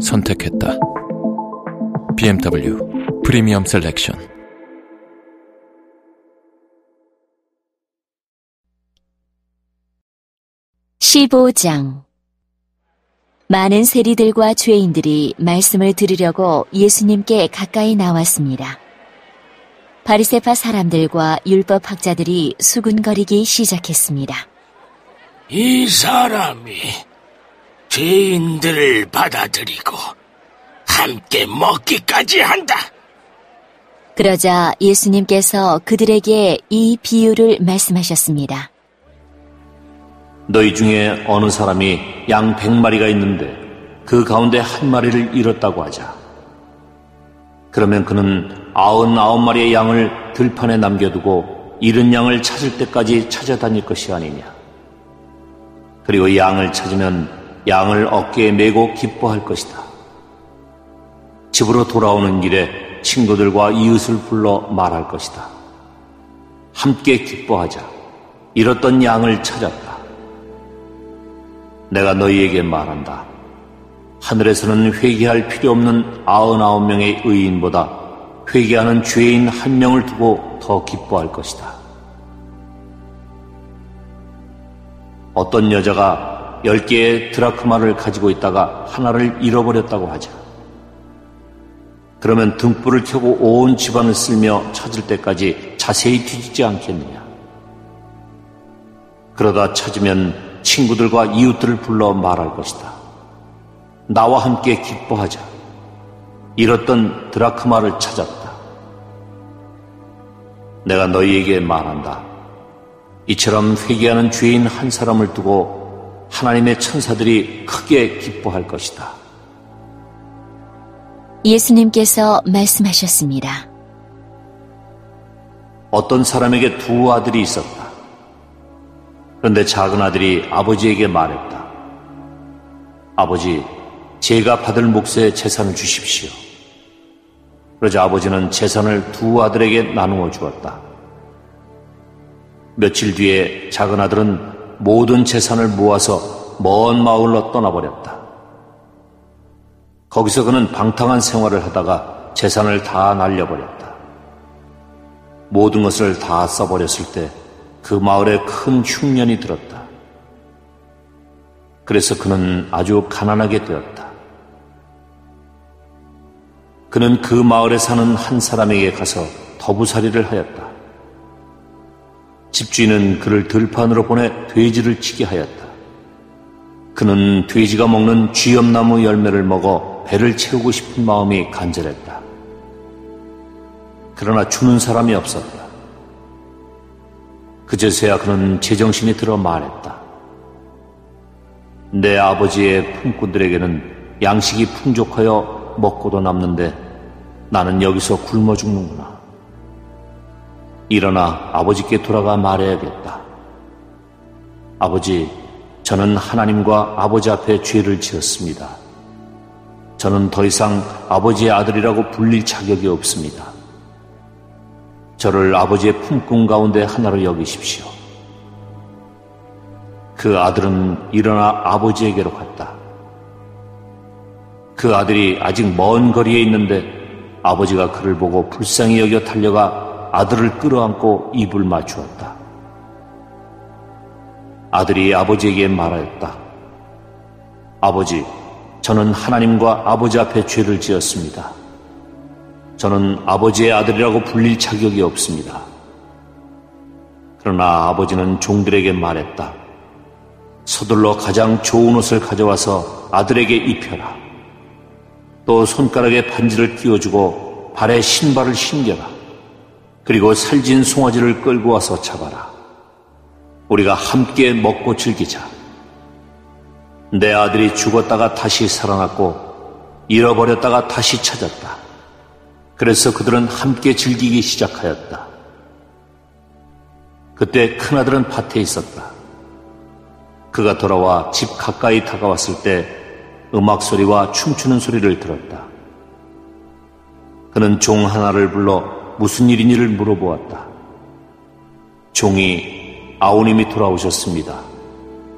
선택했다. BMW 프리미엄 셀렉션 15장 많은 세리들과 죄인들이 말씀을 들으려고 예수님께 가까이 나왔습니다. 바리새파 사람들과 율법 학자들이 수군거리기 시작했습니다. 이 사람이 죄인들을 받아들이고 함께 먹기까지 한다. 그러자 예수님께서 그들에게 이 비유를 말씀하셨습니다. 너희 중에 어느 사람이 양 백마리가 있는데 그 가운데 한 마리를 잃었다고 하자. 그러면 그는 아흔아홉 마리의 양을 들판에 남겨두고 잃은 양을 찾을 때까지 찾아다닐 것이 아니냐. 그리고 양을 찾으면 양을 어깨에 메고 기뻐할 것이다. 집으로 돌아오는 길에 친구들과 이웃을 불러 말할 것이다. 함께 기뻐하자. 잃었던 양을 찾았다. 내가 너희에게 말한다. 하늘에서는 회개할 필요 없는 아흔아홉 명의 의인보다 회개하는 죄인 한 명을 두고 더 기뻐할 것이다. 어떤 여자가 열 개의 드라크마를 가지고 있다가 하나를 잃어버렸다고 하자. 그러면 등불을 켜고 온 집안을 쓸며 찾을 때까지 자세히 뒤지지 않겠느냐. 그러다 찾으면 친구들과 이웃들을 불러 말할 것이다. 나와 함께 기뻐하자. 잃었던 드라크마를 찾았다. 내가 너희에게 말한다. 이처럼 회개하는 죄인 한 사람을 두고 하나님의 천사들이 크게 기뻐할 것이다. 예수님께서 말씀하셨습니다. 어떤 사람에게 두 아들이 있었다. 그런데 작은 아들이 아버지에게 말했다. 아버지, 제가 받을 몫의 재산을 주십시오. 그러자 아버지는 재산을 두 아들에게 나누어 주었다. 며칠 뒤에 작은 아들은 모든 재산을 모아서 먼 마을로 떠나버렸다. 거기서 그는 방탕한 생활을 하다가 재산을 다 날려버렸다. 모든 것을 다 써버렸을 때 그 마을에 큰 흉년이 들었다. 그래서 그는 아주 가난하게 되었다. 그는 그 마을에 사는 한 사람에게 가서 더부살이를 하였다. 집주인은 그를 들판으로 보내 돼지를 치게 하였다. 그는 돼지가 먹는 쥐염나무 열매를 먹어 배를 채우고 싶은 마음이 간절했다. 그러나 주는 사람이 없었다. 그제서야 그는 제정신이 들어 말했다. 내 아버지의 품꾼들에게는 양식이 풍족하여 먹고도 남는데 나는 여기서 굶어 죽는구나. 일어나 아버지께 돌아가 말해야겠다. 아버지, 저는 하나님과 아버지 앞에 죄를 지었습니다. 저는 더 이상 아버지의 아들이라고 불릴 자격이 없습니다. 저를 아버지의 품꾼 가운데 하나로 여기십시오. 그 아들은 일어나 아버지에게로 갔다. 그 아들이 아직 먼 거리에 있는데 아버지가 그를 보고 불쌍히 여겨 달려가 아들을 끌어안고 입을 맞추었다. 아들이 아버지에게 말하였다. 아버지, 저는 하나님과 아버지 앞에 죄를 지었습니다. 저는 아버지의 아들이라고 불릴 자격이 없습니다. 그러나 아버지는 종들에게 말했다. 서둘러 가장 좋은 옷을 가져와서 아들에게 입혀라. 또 손가락에 반지를 끼워주고 발에 신발을 신겨라. 그리고 살진 송아지를 끌고 와서 잡아라. 우리가 함께 먹고 즐기자. 내 아들이 죽었다가 다시 살아났고 잃어버렸다가 다시 찾았다. 그래서 그들은 함께 즐기기 시작하였다. 그때 큰아들은 밭에 있었다. 그가 돌아와 집 가까이 다가왔을 때 음악 소리와 춤추는 소리를 들었다. 그는 종 하나를 불러 무슨 일이니를 물어보았다. 종이 아우님이 돌아오셨습니다.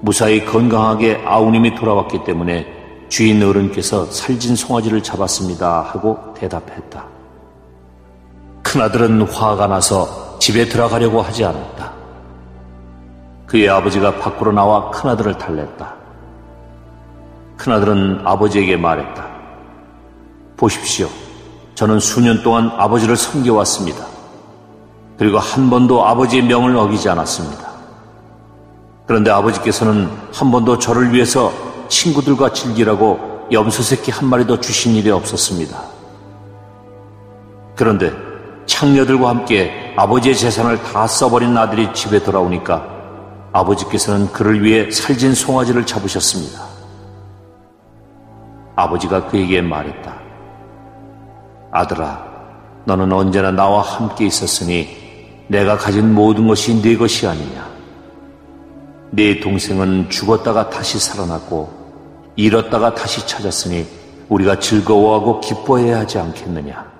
무사히 건강하게 아우님이 돌아왔기 때문에 주인 어른께서 살진 송아지를 잡았습니다 하고 대답했다. 큰아들은 화가 나서 집에 들어가려고 하지 않았다. 그의 아버지가 밖으로 나와 큰아들을 달랬다. 큰아들은 아버지에게 말했다. 보십시오. 저는 수년 동안 아버지를 섬겨왔습니다. 그리고 한 번도 아버지의 명을 어기지 않았습니다. 그런데 아버지께서는 한 번도 저를 위해서 친구들과 즐기라고 염소 새끼 한 마리도 주신 일이 없었습니다. 그런데 창녀들과 함께 아버지의 재산을 다 써버린 아들이 집에 돌아오니까 아버지께서는 그를 위해 살진 송아지를 잡으셨습니다. 아버지가 그에게 말했다. 아들아, 너는 언제나 나와 함께 있었으니 내가 가진 모든 것이 네 것이 아니냐. 네 동생은 죽었다가 다시 살아났고 잃었다가 다시 찾았으니 우리가 즐거워하고 기뻐해야 하지 않겠느냐.